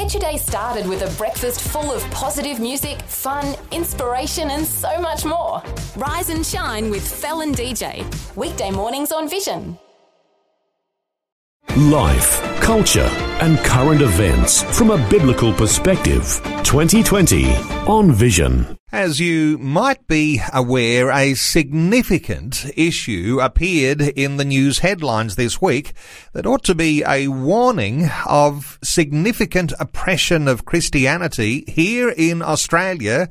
Get your day started with a breakfast full of positive music, fun, inspiration, and so much more. Rise and shine with Felon DJ. Weekday mornings on Vision. Life, culture, and current events from a biblical perspective. 2020 on Vision. As you might be aware, a significant issue appeared in the news headlines this week that ought to be a warning of significant oppression of Christianity here in Australia,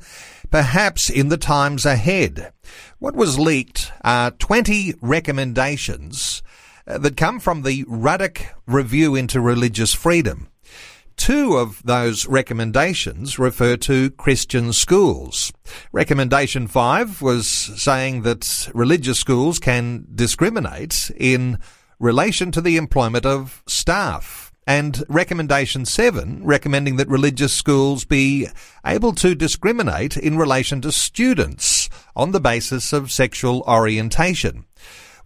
perhaps in the times ahead. What was leaked are 20 recommendations uh, that come from the Ruddock Review into Religious Freedom. Two of those recommendations refer to Christian schools. Recommendation five was saying that religious schools can discriminate in relation to the employment of staff. And recommendation seven, recommending that religious schools be able to discriminate in relation to students on the basis of sexual orientation.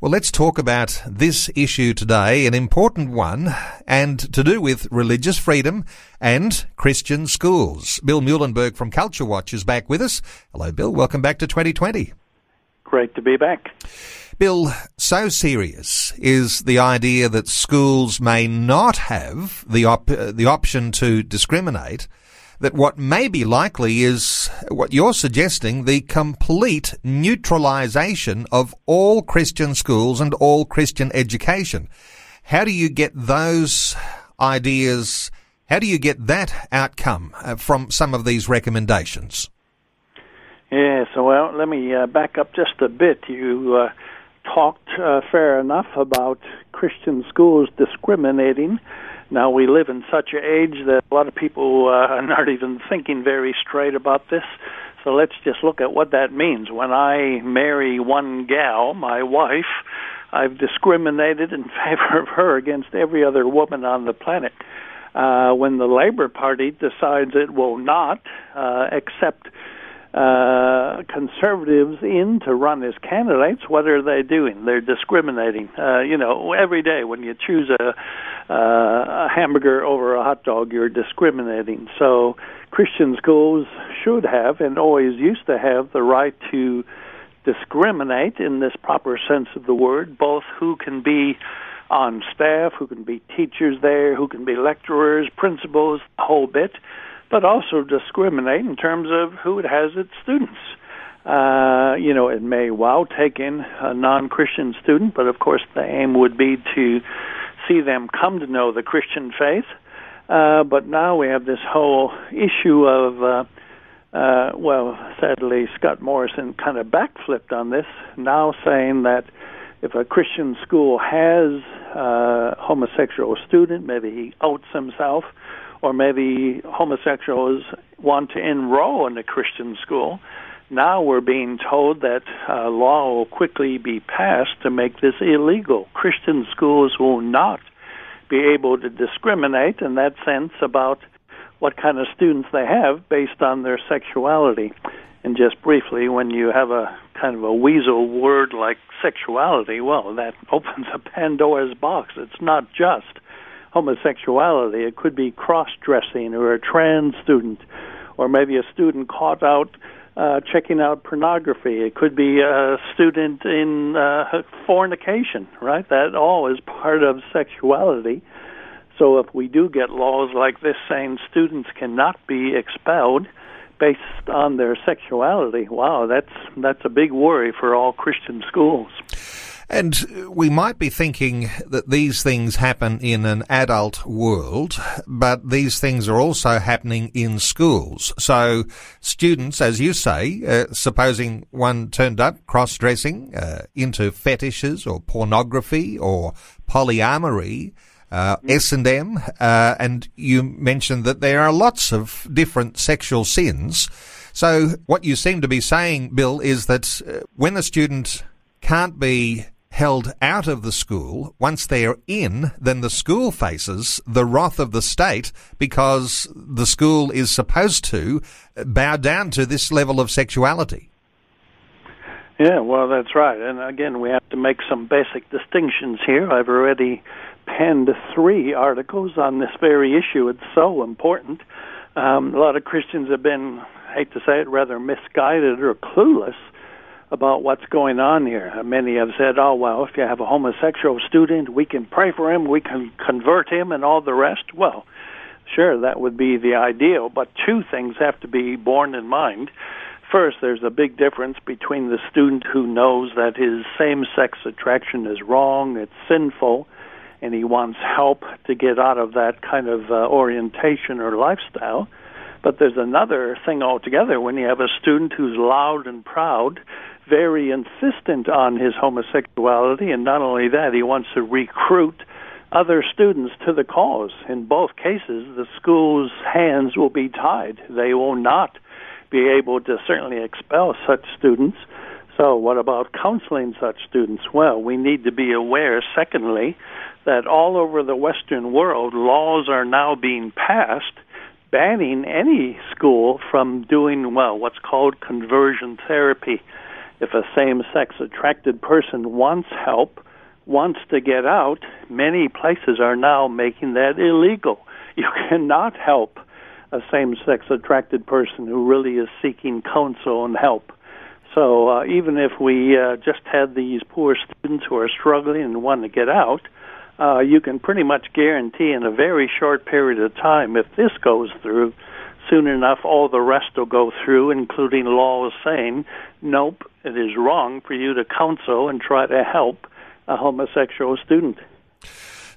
Well, let's talk about this issue today, an important one, and to do with religious freedom and Christian schools. Bill Muehlenberg from Culture Watch is back with us. Hello, Bill. Welcome back to 2020. Great to be back. Bill, so serious is the idea that schools may not have the op- uh, the option to discriminate that what may be likely is what you're suggesting the complete neutralization of all Christian schools and all Christian education. How do you get those ideas? How do you get that outcome uh, from some of these recommendations? Yeah, so well, let me uh, back up just a bit. You uh, talked uh, fair enough about Christian schools discriminating now we live in such an age that a lot of people uh, are not even thinking very straight about this. So let's just look at what that means. When I marry one gal, my wife, I've discriminated in favor of her against every other woman on the planet. Uh, when the Labor Party decides it will not uh, accept uh, conservatives in to run as candidates, what are they doing? They're discriminating. Uh, you know, every day when you choose a, uh, a hamburger over a hot dog, you're discriminating. So Christian schools should have and always used to have the right to discriminate in this proper sense of the word, both who can be on staff, who can be teachers there, who can be lecturers, principals, the whole bit but also discriminate in terms of who it has its students. Uh, you know, it may well take in a non-Christian student, but of course the aim would be to see them come to know the Christian faith. Uh, but now we have this whole issue of, uh, uh, well, sadly, Scott Morrison kind of backflipped on this, now saying that if a Christian school has a homosexual student, maybe he outs himself, or maybe homosexuals want to enroll in a Christian school. Now we're being told that a law will quickly be passed to make this illegal. Christian schools will not be able to discriminate in that sense about what kind of students they have based on their sexuality. And just briefly, when you have a kind of a weasel word like sexuality, well, that opens a Pandora's box. It's not just homosexuality. It could be cross dressing or a trans student, or maybe a student caught out uh, checking out pornography. It could be a student in uh, fornication, right? That all is part of sexuality. So if we do get laws like this saying students cannot be expelled based on their sexuality, wow, that's that's a big worry for all Christian schools. And we might be thinking that these things happen in an adult world, but these things are also happening in schools. So students, as you say, uh, supposing one turned up cross-dressing uh, into fetishes or pornography or polyamory, uh, S&M, uh, and you mentioned that there are lots of different sexual sins. So what you seem to be saying, Bill, is that uh, when a student can't be held out of the school, once they're in, then the school faces the wrath of the state because the school is supposed to bow down to this level of sexuality. Yeah, well, that's right. And again, we have to make some basic distinctions here. I've already penned three articles on this very issue. It's so important. Um, a lot of Christians have been, I hate to say it, rather misguided or clueless about what's going on here. Many have said, oh, well, if you have a homosexual student, we can pray for him, we can convert him, and all the rest. Well, sure, that would be the ideal, but two things have to be borne in mind. First, there's a big difference between the student who knows that his same sex attraction is wrong, it's sinful, and he wants help to get out of that kind of uh, orientation or lifestyle. But there's another thing altogether when you have a student who's loud and proud, very insistent on his homosexuality, and not only that, he wants to recruit other students to the cause. In both cases, the school's hands will be tied. They will not be able to certainly expel such students. So, what about counseling such students? Well, we need to be aware, secondly, that all over the Western world, laws are now being passed banning any school from doing, well, what's called conversion therapy. If a same sex attracted person wants help, wants to get out, many places are now making that illegal. You cannot help a same sex attracted person who really is seeking counsel and help. So uh, even if we uh, just had these poor students who are struggling and want to get out, Uh, you can pretty much guarantee in a very short period of time, if this goes through, soon enough all the rest will go through, including laws saying, nope, it is wrong for you to counsel and try to help a homosexual student.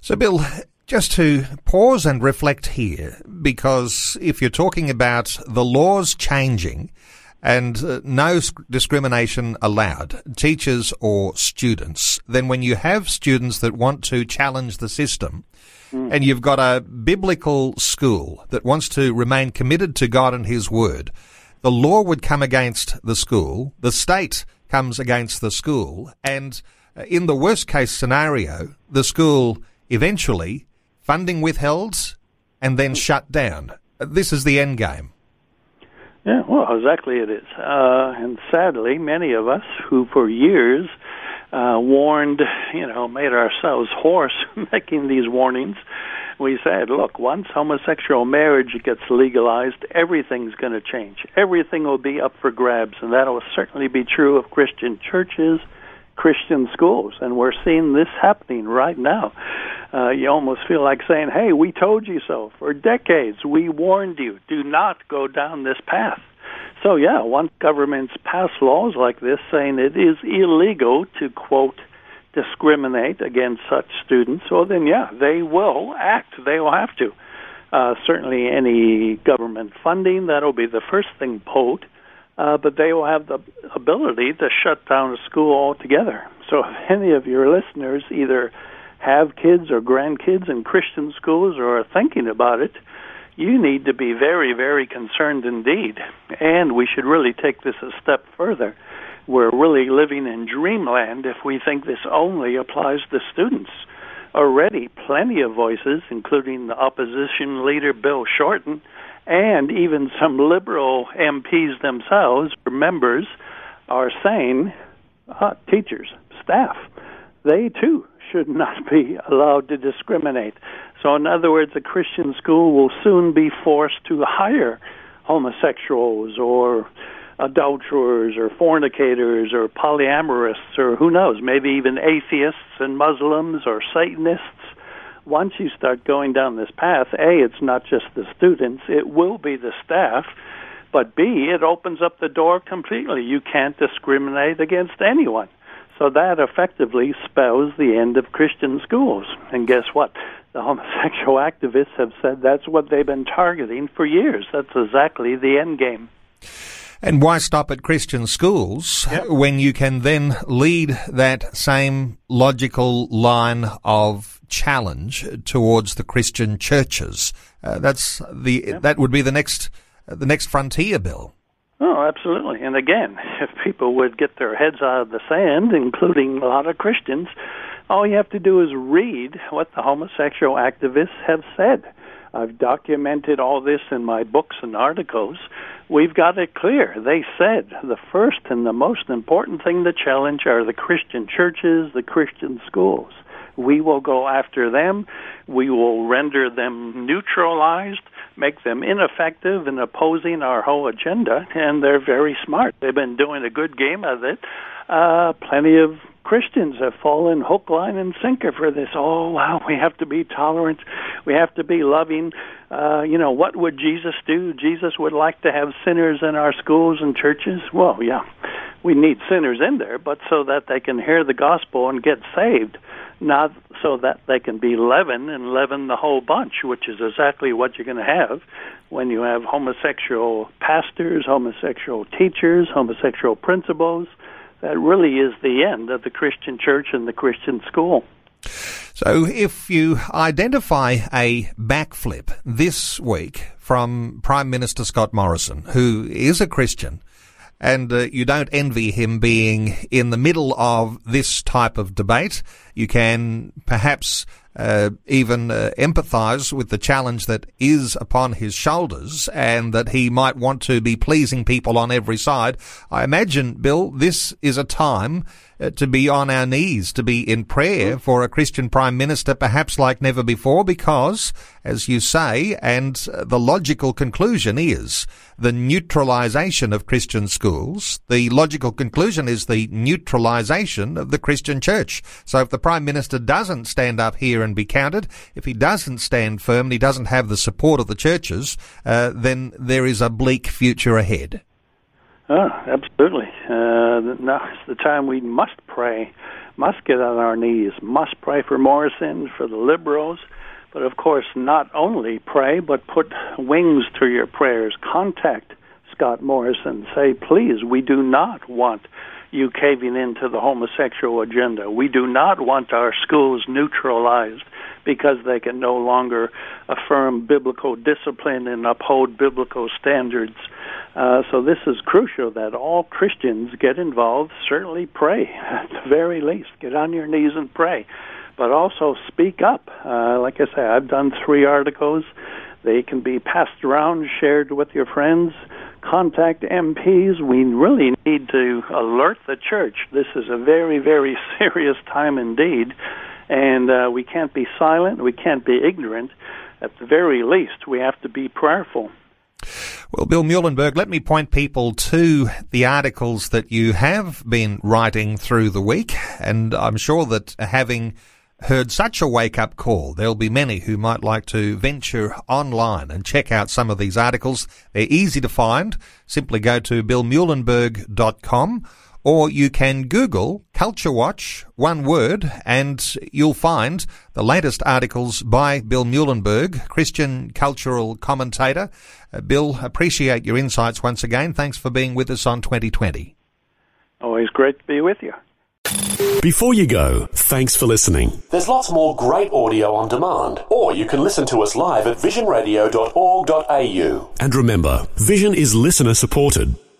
So, Bill, just to pause and reflect here, because if you're talking about the laws changing, and uh, no discrimination allowed, teachers or students, then when you have students that want to challenge the system, mm. and you've got a biblical school that wants to remain committed to God and His Word, the law would come against the school, the state comes against the school, and uh, in the worst case scenario, the school eventually funding withheld and then shut down. This is the end game. Yeah, well, exactly it is. Uh, and sadly, many of us who for years uh, warned, you know, made ourselves hoarse making these warnings, we said, look, once homosexual marriage gets legalized, everything's going to change. Everything will be up for grabs, and that will certainly be true of Christian churches, Christian schools, and we're seeing this happening right now. Uh, you almost feel like saying, "Hey, we told you so." For decades, we warned you. Do not go down this path. So, yeah, once governments pass laws like this saying it is illegal to quote discriminate against such students, well, then yeah, they will act. They will have to. Uh, certainly, any government funding that'll be the first thing pulled uh, but they will have the ability to shut down a school altogether. So if any of your listeners either have kids or grandkids in Christian schools or are thinking about it, you need to be very, very concerned indeed. And we should really take this a step further. We're really living in dreamland if we think this only applies to students. Already, plenty of voices, including the opposition leader Bill Shorten, and even some liberal MPs themselves, members, are saying, uh, teachers, staff, they too should not be allowed to discriminate. So, in other words, a Christian school will soon be forced to hire homosexuals or adulterers or fornicators or polyamorists or who knows, maybe even atheists and Muslims or Satanists once you start going down this path, A, it's not just the students, it will be the staff, but B, it opens up the door completely. You can't discriminate against anyone. So that effectively spells the end of Christian schools. And guess what? The homosexual activists have said that's what they've been targeting for years. That's exactly the end game. And why stop at Christian schools yep. when you can then lead that same logical line of challenge towards the Christian churches? Uh, that's the yep. that would be the next uh, the next frontier bill. Oh, absolutely. And again, if people would get their heads out of the sand, including a lot of Christians, all you have to do is read what the homosexual activists have said. I've documented all this in my books and articles. We've got it clear. They said the first and the most important thing to challenge are the Christian churches, the Christian schools. we will go after them. We will render them neutralized, make them ineffective in opposing our whole agenda, and they're very smart. They've been doing a good game of it. Uh, plenty of Christians have fallen hook, line, and sinker for this. Oh, wow, we have to be tolerant. We have to be loving. Uh, you know, what would Jesus do? Jesus would like to have sinners in our schools and churches. Well, yeah, we need sinners in there, but so that they can hear the gospel and get saved, not so that they can be leaven and leaven the whole bunch, which is exactly what you're going to have when you have homosexual pastors, homosexual teachers, homosexual principals that really is the end of the Christian church and the Christian school. So, if you identify a backflip this week from Prime Minister Scott Morrison, who is a Christian, and uh, you don't envy him being in the middle of this type of debate, you can perhaps uh, even uh, empathize with the challenge that is upon his shoulders and that he might want to be pleasing people on every side. I imagine, Bill, this is a time uh, to be on our knees, to be in prayer for a Christian Prime Minister, perhaps like never before, because, as you say, and the logical conclusion is the neutralization of Christian schools. The logical conclusion is the neutralization of the Christian church. So if the Prime Minister doesn't stand up here and be counted, if he doesn't stand firm and he doesn't have the support of the churches, uh, then there is a bleak future ahead. Oh, absolutely. Uh, now is the time we must pray, must get on our knees, must pray for Morrison, for the Liberals, but of course, not only pray, but put wings to your prayers. Contact Scott Morrison. Say, please, we do not want you caving into the homosexual agenda. We do not want our schools neutralized because they can no longer affirm biblical discipline and uphold biblical standards. Uh, so this is crucial that all Christians get involved. Certainly pray, at the very least. Get on your knees and pray. But also speak up. Uh, like I say, I've done three articles. They can be passed around, shared with your friends contact MPs. We really need to alert the church. This is a very, very serious time indeed, and uh, we can't be silent. We can't be ignorant. At the very least, we have to be prayerful. Well, Bill Muehlenberg, let me point people to the articles that you have been writing through the week, and I'm sure that having heard such a wake up call. There'll be many who might like to venture online and check out some of these articles. They're easy to find. Simply go to billmuehlenberg.com or you can Google Culture Watch, one word, and you'll find the latest articles by Bill Muehlenberg, Christian cultural commentator. Uh, Bill, appreciate your insights once again. Thanks for being with us on 2020. Always great to be with you. Before you go, thanks for listening. There's lots more great audio on demand, or you can listen to us live at visionradio.org.au. And remember, Vision is listener supported.